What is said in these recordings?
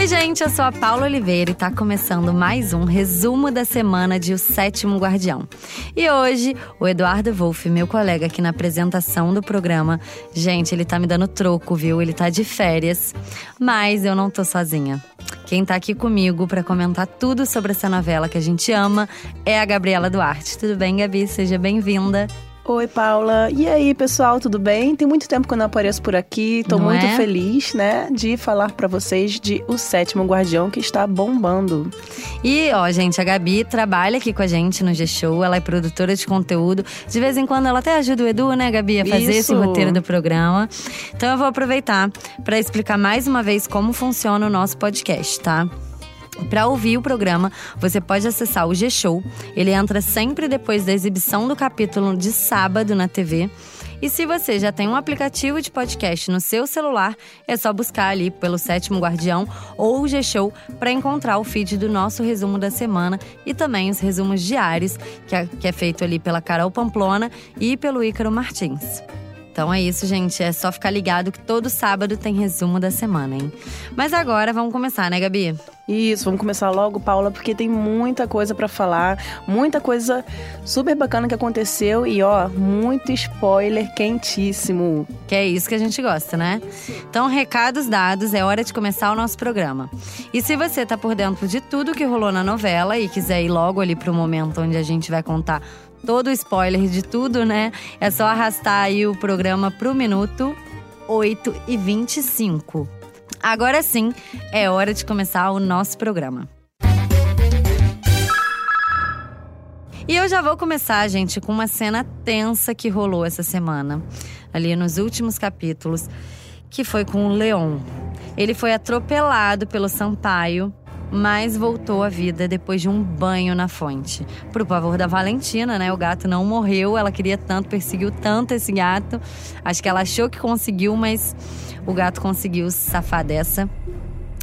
Oi, gente, eu sou a Paula Oliveira e tá começando mais um resumo da semana de O Sétimo Guardião. E hoje, o Eduardo Wolff, meu colega aqui na apresentação do programa, gente, ele tá me dando troco, viu? Ele tá de férias, mas eu não tô sozinha. Quem tá aqui comigo para comentar tudo sobre essa novela que a gente ama é a Gabriela Duarte. Tudo bem, Gabi? Seja bem-vinda. Oi, Paula. E aí, pessoal, tudo bem? Tem muito tempo que eu não apareço por aqui. Tô Não muito é? feliz, né, de falar pra vocês de O Sétimo Guardião que está bombando. E, ó, gente, a Gabi trabalha aqui com a gente no G-Show, ela é produtora de conteúdo. De vez em quando ela até ajuda o Edu, né, Gabi, a fazer esse Isso. roteiro do programa. Então eu vou aproveitar para explicar mais uma vez como funciona o nosso podcast, tá? Para ouvir o programa, você pode acessar o G-Show. Ele entra sempre depois da exibição do capítulo de sábado na TV. E se você já tem um aplicativo de podcast no seu celular, é só buscar ali pelo Sétimo Guardião ou o G-Show para encontrar o feed do nosso resumo da semana e também os resumos diários, que é, que é feito ali pela Carol Pamplona e pelo Ícaro Martins. Então é isso, gente. É só ficar ligado que todo sábado tem resumo da semana, hein? Mas agora vamos começar, né, Gabi? Isso, vamos começar logo, Paula, porque tem muita coisa pra falar, muita coisa super bacana que aconteceu e ó, muito spoiler quentíssimo. Que é isso que a gente gosta, né? Então, recados dados, é hora de começar o nosso programa. E se você tá por dentro de tudo que rolou na novela e quiser ir logo ali pro momento onde a gente vai contar todo o spoiler de tudo, né? É só arrastar aí o programa pro minuto 8 e 25. Agora sim, é hora de começar o nosso programa. E eu já vou começar, gente, com uma cena tensa que rolou essa semana, ali nos últimos capítulos, que foi com o Leon. Ele foi atropelado pelo Sampaio, mas voltou à vida depois de um banho na fonte. Pro pavor da Valentina, né? O gato não morreu, ela queria tanto, perseguiu tanto esse gato. Acho que ela achou que conseguiu, mas o gato conseguiu se safar dessa.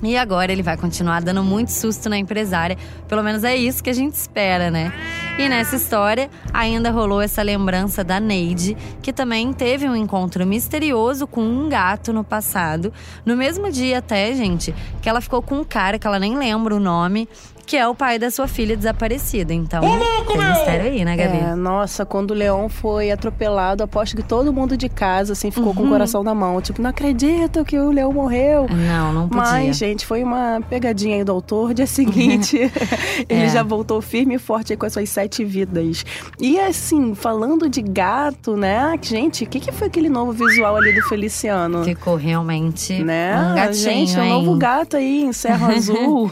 E agora ele vai continuar dando muito susto na empresária. Pelo menos é isso que a gente espera, né? E nessa história ainda rolou essa lembrança da Neide, que também teve um encontro misterioso com um gato no passado. No mesmo dia até, gente, que ela ficou com um cara que ela nem lembra o nome, que é o pai da sua filha desaparecida. Então, tem mistério aí, né, Gabi? É, nossa, quando o Leão foi atropelado, aposto que todo mundo de casa assim ficou Uhum. com o coração na mão, tipo, não acredito que o Leão morreu. Não, não podia. Mas, gente, foi uma pegadinha aí do autor. Dia seguinte, ele É. já voltou firme e forte aí com as suas sete vidas. E assim, falando de gato, né? Gente, o que, que foi aquele novo visual ali do Feliciano? Ficou realmente Né? um gatinho, Gente, um hein? novo gato aí em Serra Azul.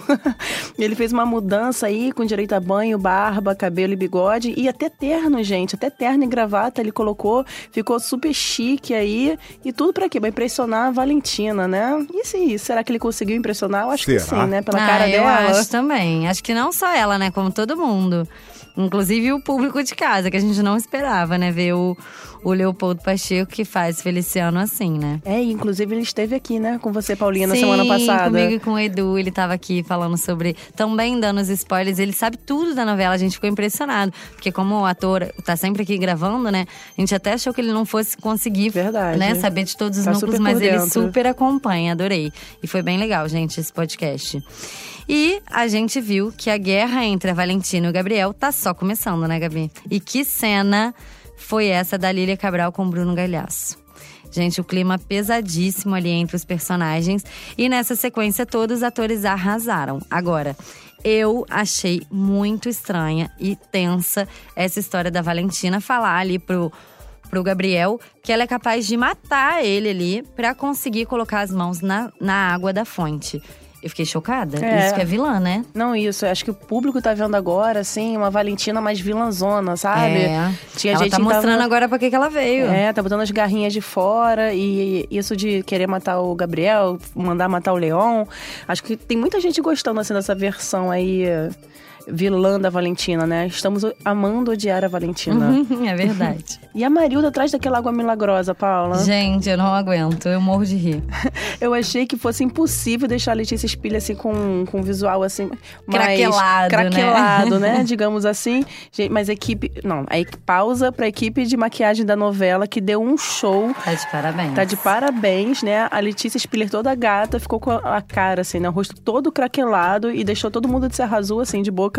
ele fez uma mudança aí com direito a banho, barba, cabelo e bigode. E até terno, gente. Até terno e gravata ele colocou. Ficou super chique aí. E tudo pra quê? Pra impressionar a Valentina, né? E se, será que ele conseguiu impressionar? Eu acho que Será? sim, né? Pela ah, cara eu dela. acho também. Acho que não só ela, né? Como todo mundo. Inclusive o público de casa, que a gente não esperava, né? Ver o, o Leopoldo Pacheco que faz Feliciano assim, né? É, inclusive ele esteve aqui, né? Com você, Paulinha, na Sim, semana passada. comigo e com o Edu, ele tava aqui falando sobre, também dando os spoilers, ele sabe tudo da novela, a gente ficou impressionado, porque como o ator tá sempre aqui gravando, né, a gente até achou que ele não fosse conseguir, Verdade. né, saber de todos os Tá núcleos, mas ele dentro. super acompanha, adorei. E foi bem legal, gente, esse podcast. E a gente viu que a guerra entre a Valentina e o Gabriel tá só começando, né, Gabi? E que cena foi essa da Lília Cabral com Bruno Galhaço? Gente, o clima pesadíssimo ali entre os personagens. E nessa sequência, todos os atores arrasaram. Agora, eu achei muito estranha e tensa essa história da Valentina falar ali pro, pro Gabriel que ela é capaz de matar ele ali pra conseguir colocar as mãos na, na água da fonte. Eu fiquei chocada. É. Isso que é vilã, né? Não, isso. eu Acho que o público tá vendo agora, assim, uma Valentina mais vilãzona, sabe? É. Tinha ela gente tá que tava- mostrando agora pra que, que ela veio. É, tá botando as garrinhas de fora e isso de querer matar o Gabriel, mandar matar o Leon. Acho que tem muita gente gostando assim dessa versão aí vilã da Valentina, né? Estamos amando odiar a Valentina. é verdade. E a Marilda atrás daquela água milagrosa, Paula? Gente, eu não aguento, eu morro de rir. eu achei que fosse impossível deixar a Letícia Spiller assim com, com um visual assim craquelado, craquelado né? né? Digamos assim. Gente, mas a equipe, não, aí pausa pra equipe de maquiagem da novela que deu um show. Tá de parabéns. Tá de parabéns, né? A Letícia Spiller toda gata, ficou com a cara assim, né? O rosto todo craquelado e deixou todo mundo de Serra Azul assim de boca,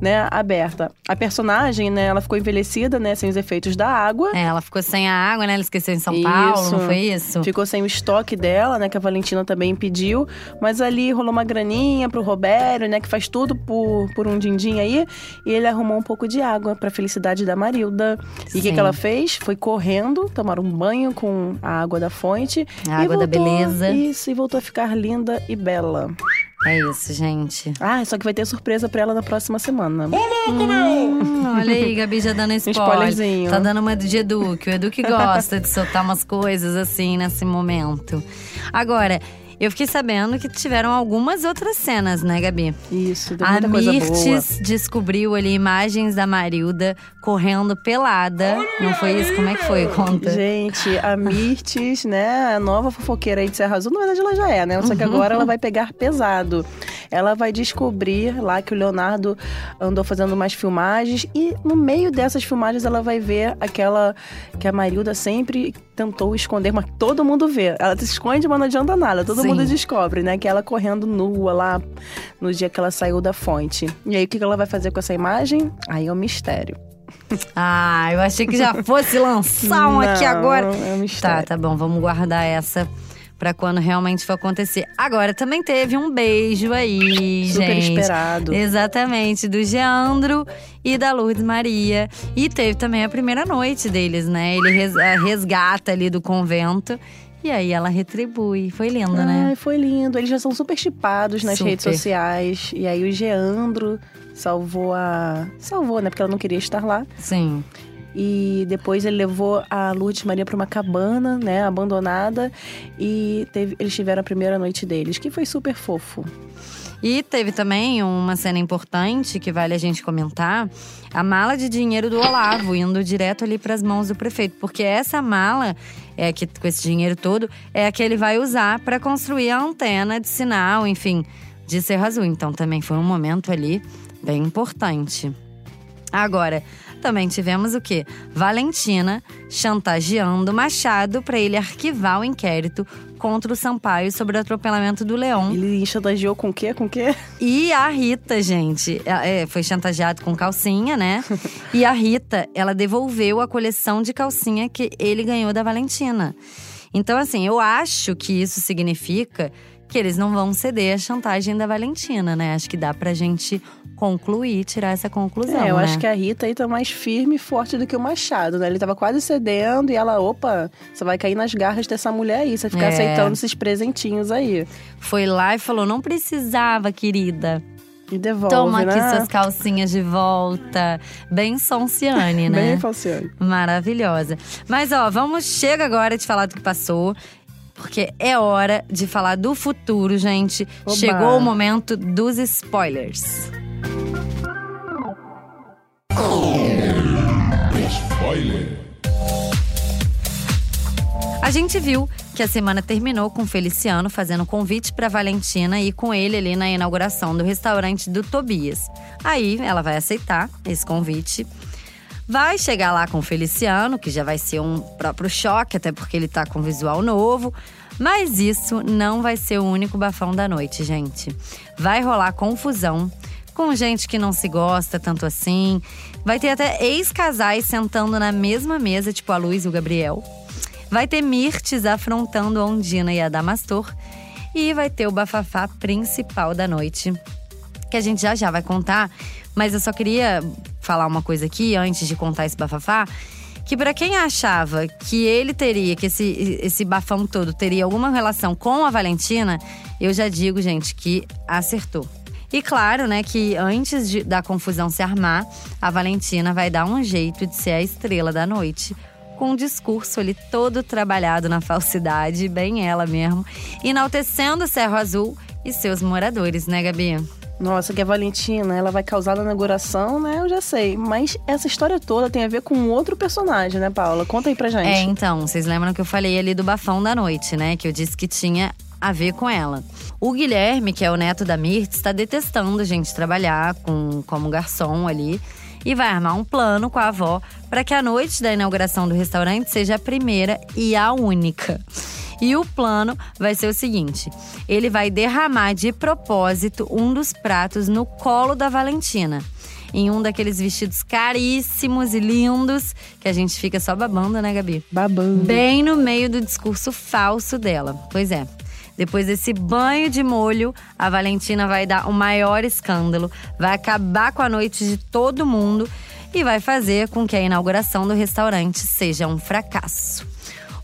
né, aberta. A personagem, né, ela ficou envelhecida, né, sem os efeitos da água. É, ela ficou sem a água, né? Ela esqueceu em São isso. Paulo, não foi isso? Ficou sem o estoque dela, né, que a Valentina também pediu, mas ali rolou uma graninha pro Robério, né, que faz tudo por, por um din-din aí, e ele arrumou um pouco de água pra felicidade da Marilda. E o que, que ela fez? Foi correndo, tomar um banho com a água da fonte. A água voltou, da beleza. Isso, e voltou a ficar linda e bela. É isso, gente. Ah, só que vai ter surpresa pra ela na próxima semana. Hum, olha aí, Gabi já dando spoiler. spoilerzinho. Tá dando uma de Edu, que o Edu que gosta de soltar umas coisas assim nesse momento. Agora, eu fiquei sabendo que tiveram algumas outras cenas, né, Gabi? Isso, deu A muita coisa boa. Mirtes descobriu ali imagens da Marilda correndo pelada. Não foi isso? Como é que foi? Conta. Gente, a Mirtes, né, a nova fofoqueira aí de Serra Azul, na verdade ela já é, né? Só que agora ela vai pegar pesado. Ela vai descobrir lá que o Leonardo andou fazendo umas filmagens e no meio dessas filmagens ela vai ver aquela que a Marilda sempre tentou esconder, mas todo mundo vê. Ela se esconde, mas não adianta nada. Todo Sim. mundo descobre, né? Que ela correndo nua lá no dia que ela saiu da fonte. E aí, o que ela vai fazer com essa imagem? Aí é um mistério. Ah, eu achei que já fosse lançar um aqui Não, agora. É um mistério. Tá, tá bom, vamos guardar essa pra quando realmente for acontecer. Agora, também teve um beijo aí, Super gente. esperado. Exatamente, do Geandro e da Lourdes Maria. E teve também a primeira noite deles, né? Ele a resgata ali do convento. E aí ela retribui. Foi lindo, né? Ai, foi lindo. Eles já são super chipados nas Super. redes sociais. E aí o Geandro salvou a. Salvou, né? Porque ela não queria estar lá. Sim. E depois ele levou a Lourdes Maria para uma cabana, né? Abandonada. E teve- eles tiveram a primeira noite deles, que foi super fofo. E teve também uma cena importante que vale a gente comentar: a mala de dinheiro do Olavo indo direto ali para as mãos do prefeito, porque essa mala é que com esse dinheiro todo é a que ele vai usar para construir a antena de sinal, enfim, de Serra Azul. Então também foi um momento ali bem importante. Agora, também tivemos o quê? Valentina chantageando Machado para ele arquivar o inquérito contra o Sampaio sobre o atropelamento do Leão. Ele chantageou com o quê? Com o quê? E a Rita, gente, é, foi chantageado com calcinha, né? e a Rita, ela devolveu a coleção de calcinha que ele ganhou da Valentina. Então, assim, eu acho que isso significa que eles não vão ceder à chantagem da Valentina, né? Acho que dá pra gente concluir, tirar essa conclusão. É, eu né? acho que a Rita aí tá mais firme e forte do que o Machado, né? Ele tava quase cedendo e ela, opa, você vai cair nas garras dessa mulher aí, você ficar É. aceitando esses presentinhos aí. Foi lá e falou: não precisava, querida. E devolve, Toma né? aqui suas calcinhas de volta. Bem Sonciane, né? Bem falciane. Maravilhosa. Mas ó, vamos chega agora de falar do que passou. Porque é hora de falar do futuro, gente. Oba. Chegou o momento dos spoilers. Spoiler. A gente viu que a semana terminou com o Feliciano fazendo convite para Valentina e ir com ele ali na inauguração do restaurante do Tobias. Aí ela vai aceitar esse convite. Vai chegar lá com o Feliciano, que já vai ser um próprio choque, até porque ele tá com visual novo. Mas isso não vai ser o único bafão da noite, gente. Vai rolar confusão com gente que não se gosta tanto assim. Vai ter até ex-casais sentando na mesma mesa, tipo a Luiz e o Gabriel. Vai ter Mirtes afrontando a Ondina e a Damastor. E vai ter o bafafá principal da noite, que a gente já já vai contar. Mas eu só queria falar uma coisa aqui, antes de contar esse bafafá. Que pra quem achava que ele teria, que esse, esse bafão todo teria alguma relação com a Valentina, eu já digo, gente, que acertou. E claro, né, que antes de- da confusão se armar, a Valentina vai dar um jeito de ser a estrela da noite. Com um discurso ali todo trabalhado na falsidade, bem ela mesmo, enaltecendo o Cerro Azul e seus moradores, né, Gabi? Nossa, que a Valentina, ela vai causar na inauguração, né? Eu já sei. Mas essa história toda tem a ver com outro personagem, né, Paula? Conta aí pra gente. É, então, vocês lembram que eu falei ali do bafão da noite, né? Que eu disse que tinha a ver com ela. O Guilherme, que é o neto da Mirtz, está detestando a gente trabalhar com, como garçom ali e vai armar um plano com a avó para que a noite da inauguração do restaurante seja a primeira e a única. E o plano vai ser o seguinte: ele vai derramar de propósito um dos pratos no colo da Valentina. Em um daqueles vestidos caríssimos e lindos, que a gente fica só babando, né, Gabi? Babando. Bem no meio do discurso falso dela. Pois é. Depois desse banho de molho, a Valentina vai dar o maior escândalo, vai acabar com a noite de todo mundo e vai fazer com que a inauguração do restaurante seja um fracasso.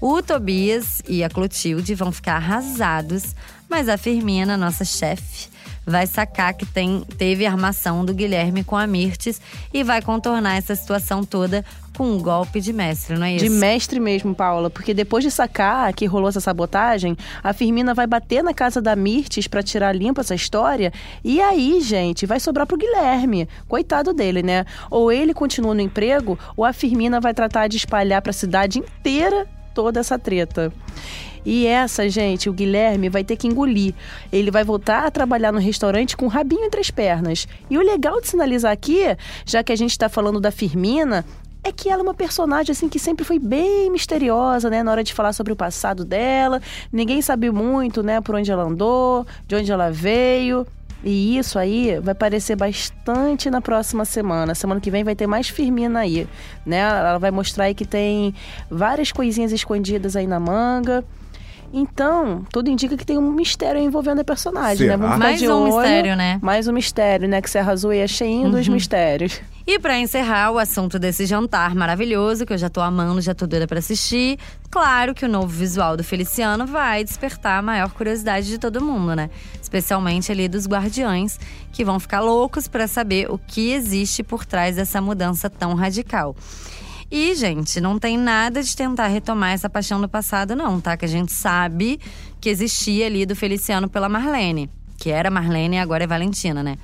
O Tobias e a Clotilde vão ficar arrasados, mas a Firmina, nossa chefe, vai sacar que tem, teve armação do Guilherme com a Mirtes e vai contornar essa situação toda com um golpe de mestre, não é isso? De mestre mesmo, Paula, porque depois de sacar que rolou essa sabotagem, a Firmina vai bater na casa da Mirtes para tirar limpo essa história, e aí, gente, vai sobrar pro Guilherme. Coitado dele, né? Ou ele continua no emprego, ou a Firmina vai tratar de espalhar para a cidade inteira toda essa treta. E essa, gente, o Guilherme vai ter que engolir. Ele vai voltar a trabalhar no restaurante com o rabinho entre as pernas. E o legal de sinalizar aqui, já que a gente está falando da Firmina, é que ela é uma personagem assim que sempre foi bem misteriosa, né, na hora de falar sobre o passado dela. Ninguém sabe muito, né, por onde ela andou, de onde ela veio. E isso aí vai aparecer bastante na próxima semana. Semana que vem vai ter mais Firmina aí, né? Ela vai mostrar aí que tem várias coisinhas escondidas aí na manga. Então, tudo indica que tem um mistério envolvendo a personagem, Será? né? Vamos ficar Mais um olho. mistério, né? Mais um mistério, né? Que Serra Azul é cheinho dos mistérios. E para encerrar o assunto desse jantar maravilhoso, que eu já tô amando, já tô doida pra assistir, claro que o novo visual do Feliciano vai despertar a maior curiosidade de todo mundo, né? Especialmente ali dos guardiães, que vão ficar loucos para saber o que existe por trás dessa mudança tão radical. E, gente, não tem nada de tentar retomar essa paixão do passado, não, tá? Que a gente sabe que existia ali do Feliciano pela Marlene. Que era Marlene e agora é Valentina, né?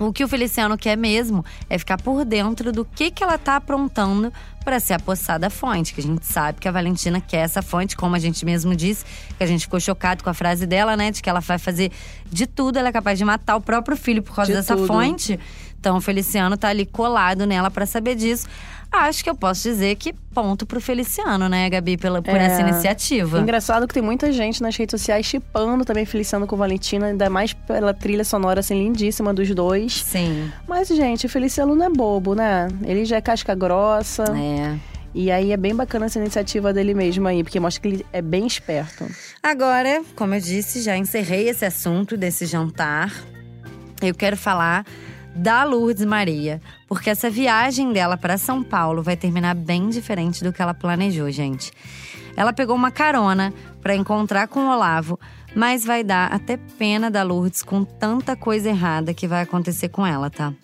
O que o Feliciano quer mesmo é ficar por dentro do que, que ela tá aprontando para se apossar da fonte. Que a gente sabe que a Valentina quer essa fonte, como a gente mesmo disse, que a gente ficou chocado com a frase dela, né? De que ela vai fazer de tudo, ela é capaz de matar o próprio filho por causa De dessa tudo. fonte. Então o Feliciano tá ali colado nela para saber disso. Acho que eu posso dizer que ponto pro Feliciano, né, Gabi, pela, por É. essa iniciativa. Engraçado que tem muita gente nas redes sociais chipando também Feliciano com Valentina, ainda mais pela trilha sonora assim lindíssima dos dois. Sim. Mas, gente, o Feliciano não é bobo, né? Ele já é casca grossa. É. E aí é bem bacana essa iniciativa dele mesmo aí, porque mostra que ele é bem esperto. Agora, como eu disse, já encerrei esse assunto desse jantar. Eu quero falar da Lourdes Maria, porque essa viagem dela para São Paulo vai terminar bem diferente do que ela planejou, gente. Ela pegou uma carona para encontrar com o Olavo, mas vai dar até pena da Lourdes com tanta coisa errada que vai acontecer com ela, tá?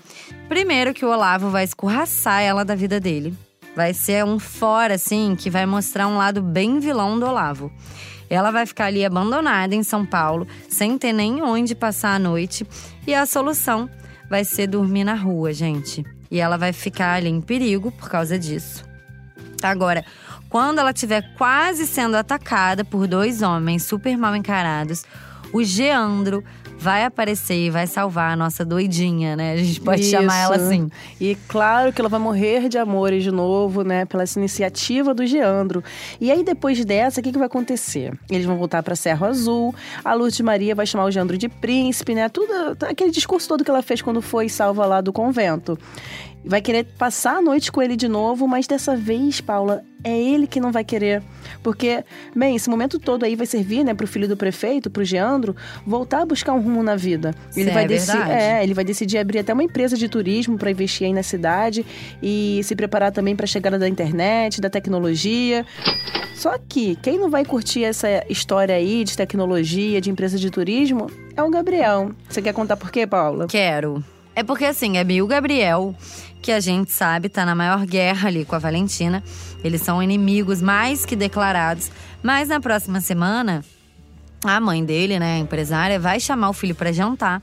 Primeiro que o Olavo vai escorraçar ela da vida dele. Vai ser um fora, assim, que vai mostrar um lado bem vilão do Olavo. Ela vai ficar ali abandonada em São Paulo, sem ter nem onde passar a noite. E a solução vai ser dormir na rua, gente. E ela vai ficar ali em perigo por causa disso. Agora, quando ela estiver quase sendo atacada por dois homens super mal encarados, o Geandro vai aparecer e vai salvar a nossa doidinha, né? A gente pode chamar ela Isso. assim. E claro que ela vai morrer de amores de novo, né? Pela essa iniciativa do Geandro. E aí, depois dessa, o que, que vai acontecer? Eles vão voltar pra Serra Azul, a Lourdes Maria vai chamar o Geandro de príncipe, né? Tudo, aquele discurso todo que ela fez quando foi salva lá do convento. Vai querer passar a noite com ele de novo, mas dessa vez, Paula, é ele que não vai querer. Porque, bem, esse momento todo aí vai servir, né, pro filho do prefeito, pro Geandro, voltar a buscar um rumo na vida. Ele Isso vai é deci- verdade. é, ele vai decidir abrir até uma empresa de turismo para investir aí na cidade e se preparar também para a chegada da internet, da tecnologia. Só que quem não vai curtir essa história aí de tecnologia, de empresa de turismo, é o Gabriel. Você quer contar por quê, Paula? Quero. É porque assim, e o Gabriel, que a gente sabe tá na maior guerra ali com a Valentina. Eles são inimigos mais que declarados. Mas na próxima semana, a mãe dele, né, a empresária, vai chamar o filho para jantar.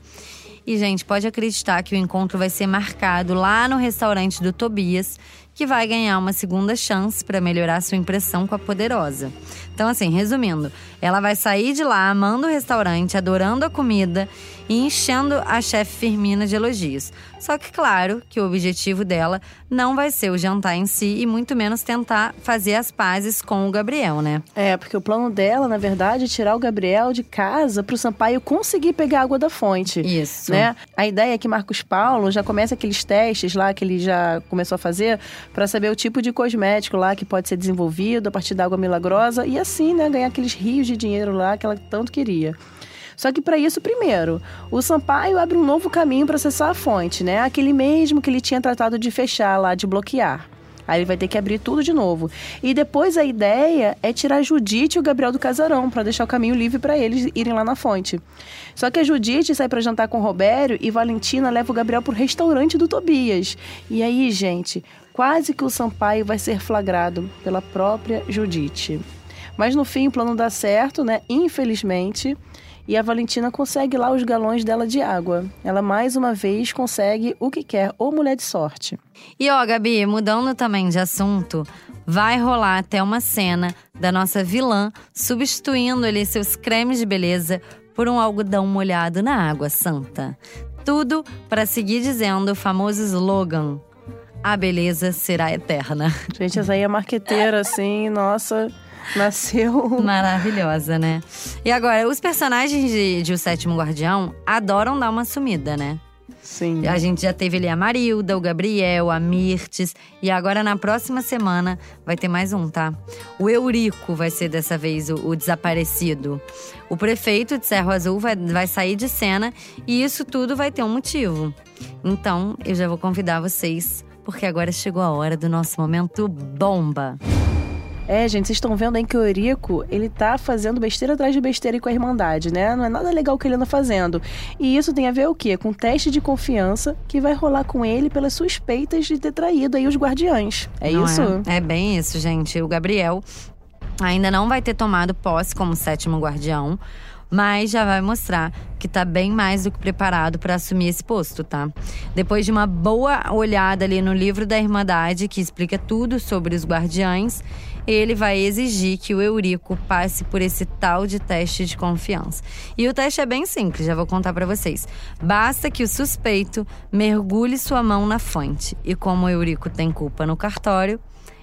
E, gente, pode acreditar que o encontro vai ser marcado lá no restaurante do Tobias, que vai ganhar uma segunda chance para melhorar sua impressão com a poderosa. Então, assim, resumindo, ela vai sair de lá amando o restaurante, adorando a comida e enchendo a chefe Firmina de elogios. Só que, claro, que o objetivo dela não vai ser o jantar em si e muito menos tentar fazer as pazes com o Gabriel, né? É, porque o plano dela, na verdade, é tirar o Gabriel de casa para o Sampaio conseguir pegar água da fonte. Isso. Né? A ideia é que Marcos Paulo já começa aqueles testes lá que ele já começou a fazer para saber o tipo de cosmético lá que pode ser desenvolvido a partir da água milagrosa e assim, né, ganhar aqueles rios de dinheiro lá que ela tanto queria. Só que para isso, primeiro, o Sampaio abre um novo caminho para acessar a fonte, né? Aquele mesmo que ele tinha tratado de fechar lá, de bloquear. Aí ele vai ter que abrir tudo de novo. E depois a ideia é tirar Judite e o Gabriel do casarão, para deixar o caminho livre para eles irem lá na fonte. Só que a Judite sai para jantar com o Robério e Valentina leva o Gabriel pro restaurante do Tobias. E aí, gente, quase que o Sampaio vai ser flagrado pela própria Judite. Mas no fim o plano dá certo, né? Infelizmente. E a Valentina consegue lá os galões dela de água. Ela mais uma vez consegue o que quer, ou mulher de sorte. E ó, Gabi, mudando também de assunto, vai rolar até uma cena da nossa vilã substituindo ali seus cremes de beleza por um algodão molhado na água santa. Tudo para seguir dizendo o famoso slogan: a beleza será eterna. Gente, essa aí é marqueteira, assim, nossa. Nasceu. Maravilhosa, né? E agora, os personagens de, de O Sétimo Guardião adoram dar uma sumida, né? Sim. A gente já teve ali a Marilda, o Gabriel, a Mirtes. E agora, na próxima semana, vai ter mais um, tá? O Eurico vai ser dessa vez o, o desaparecido. O prefeito de Cerro Azul vai, vai sair de cena e isso tudo vai ter um motivo. Então, eu já vou convidar vocês, porque agora chegou a hora do nosso momento bomba. É, gente, vocês estão vendo aí que o Eurico, ele tá fazendo besteira atrás de besteira com a Irmandade, né? Não é nada legal que ele anda fazendo. E isso tem a ver o quê? Com o teste de confiança que vai rolar com ele pelas suspeitas de ter traído aí os guardiães. É Não isso? É? é bem isso, gente. O Gabriel ainda não vai ter tomado posse como sétimo guardião, mas já vai mostrar que tá bem mais do que preparado para assumir esse posto, tá? Depois de uma boa olhada ali no livro da Irmandade, que explica tudo sobre os guardiães, ele vai exigir que o Eurico passe por esse tal de teste de confiança. E o teste é bem simples, já vou contar para vocês. Basta que o suspeito mergulhe sua mão na fonte. E como o Eurico tem culpa no cartório,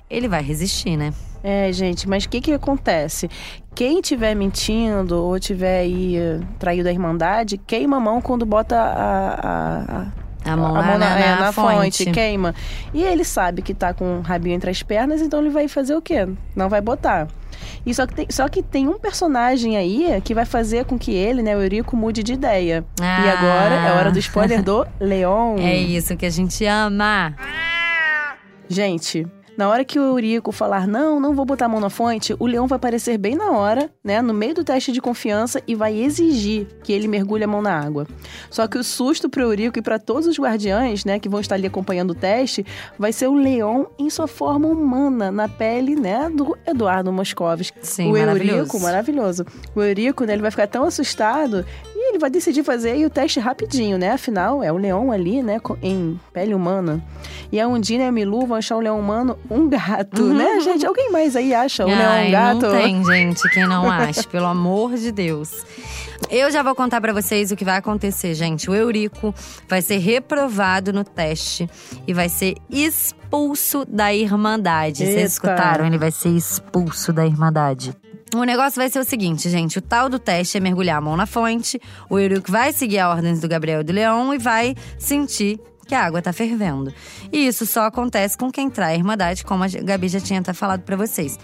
ele vai resistir, né? É, gente, mas o que que acontece? Quem tiver mentindo ou tiver aí eh, traído a Irmandade, queima a mão quando bota a, a, a A mão, a mão na, é, na fonte. queima. E ele sabe que tá com o rabinho entre as pernas, então ele vai fazer o quê? Não vai botar. E só que, tem, só que tem um personagem aí que vai fazer com que ele, né, o Eurico, mude de ideia. E Ah. agora é hora do spoiler do Leon. É isso que a gente ama. Gente, na hora que o Eurico falar não, não vou botar a mão na fonte, o leão vai aparecer bem na hora, né, no meio do teste de confiança e vai exigir que ele mergulhe a mão na água. Só que o susto pro Eurico e para todos os guardiães, né, que vão estar ali acompanhando o teste, vai ser o leão em sua forma humana, na pele, né, do Eduardo Moscovski. Sim, o maravilhoso. Eurico, maravilhoso. O Eurico, né, ele vai ficar tão assustado ele vai decidir fazer o teste rapidinho, né? Afinal, é o leão ali, né, em pele humana. E a Undina e a Milu vão achar o leão humano um gato, né, gente? Alguém mais aí acha o leão Uhum. Ai, um gato? Não tem, gente, quem não acha, pelo amor de Deus. Eu já vou contar pra vocês o que vai acontecer, gente. O Eurico vai ser reprovado no teste e vai ser expulso da Irmandade. Eita. Vocês escutaram? Ele vai ser expulso da Irmandade. O negócio vai ser o seguinte, gente. O tal do teste é mergulhar a mão na fonte. O Eurico vai seguir a ordens do Gabriel e do Leão e vai sentir que a água tá fervendo. E isso só acontece com quem trai a Irmandade, como a Gabi já tinha até falado pra vocês.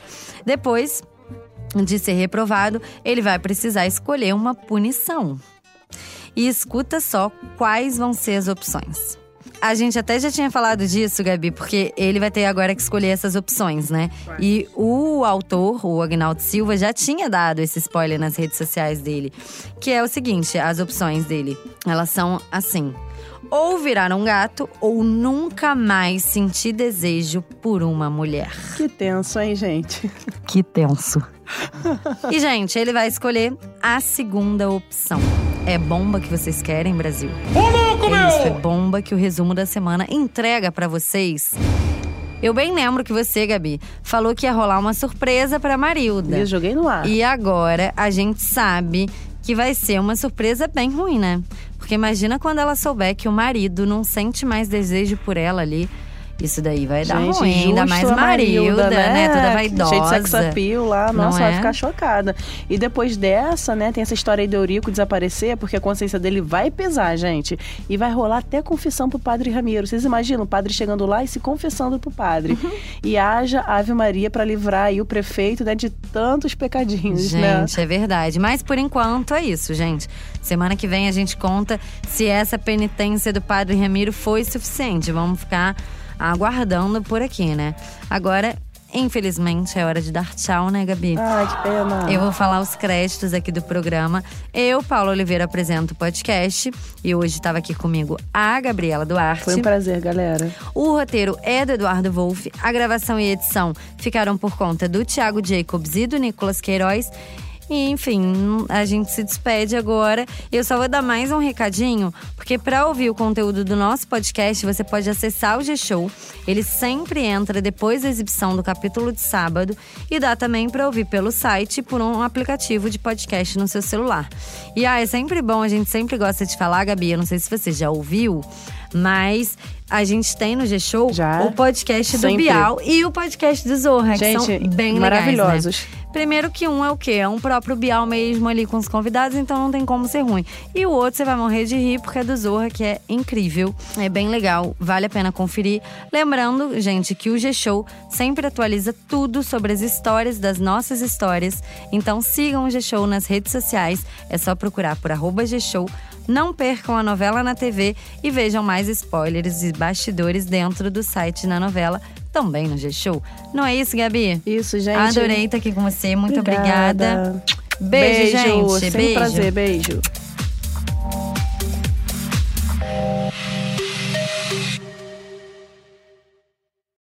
Depois de ser reprovado, ele vai precisar escolher uma punição. E escuta só quais vão ser as opções. A gente até já tinha falado disso, Gabi, porque ele vai ter agora que escolher essas opções, né? E o autor, o Agnaldo Silva, já tinha dado esse spoiler nas redes sociais dele. Que é o seguinte: as opções dele, elas são assim. Ou virar um gato, ou nunca mais sentir desejo por uma mulher. Que tenso, hein, gente? Que tenso. e, gente, ele vai escolher a segunda opção. É bomba que vocês querem, Brasil? Ô, louco, é isso, é bomba que o resumo da semana entrega para vocês. Eu bem lembro que você, Gabi, falou que ia rolar uma surpresa para Marilda. Eu joguei no ar. E agora a gente sabe que vai ser uma surpresa bem ruim, né? Porque imagina quando ela souber que o marido não sente mais desejo por ela ali isso daí vai dar Gente, ruim, ainda mais Marilda, né? né? Toda vaidosa. Cheio de sex appeal lá, Não nossa, é? vai ficar chocada. E depois dessa, né, tem essa história aí do Eurico desaparecer, porque a consciência dele vai pesar, gente. E vai rolar até confissão pro padre Ramiro. Vocês imaginam o padre chegando lá e se confessando pro padre. Uhum. E haja Ave Maria para livrar aí o prefeito né, de tantos pecadinhos, né? Gente, é verdade. Mas por enquanto é isso, gente. Semana que vem a gente conta se essa penitência do padre Ramiro foi suficiente. Vamos ficar aguardando por aqui, né? Agora, infelizmente, é hora de dar tchau, né, Gabi? Ai, que pena. Eu vou falar os créditos aqui do programa. Eu, Paulo Oliveira, apresento o podcast. E hoje estava aqui comigo a Gabriela Duarte. Foi um prazer, galera. O roteiro é do Eduardo Wolff. A gravação e edição ficaram por conta do Thiago Jacobs e do Nicolas Queiroz. E, enfim, a gente se despede agora. Eu só vou dar mais um recadinho, porque para ouvir o conteúdo do nosso podcast, você pode acessar o G-Show. Ele sempre entra depois da exibição do capítulo de sábado e dá também para ouvir pelo site por um aplicativo de podcast no seu celular. E ah, é sempre bom, a gente sempre gosta de falar, Gabi, eu não sei se você já ouviu, mas a gente tem no G-Show o podcast do Sempre. Bial e o podcast do Zorra, que Gente, são bem maravilhosos. legais, né? Primeiro que um é o quê? É um próprio Bial mesmo ali com os convidados, então não tem como ser ruim. E o outro você vai morrer de rir porque é do Zorra, que é incrível. É bem legal, vale a pena conferir. Lembrando, gente, que o G-Show sempre atualiza tudo sobre as histórias das nossas histórias. Então sigam o G-Show nas redes sociais. É só procurar por arroba G-Show. Não percam a novela na TV e vejam mais spoilers e bastidores dentro do site na novela, também no G-Show. Não é isso, Gabi? Isso, gente. Adorei estar aqui com você. Muito obrigada. Obrigada. Beijo, gente. Sempre um Beijo. prazer. Beijo.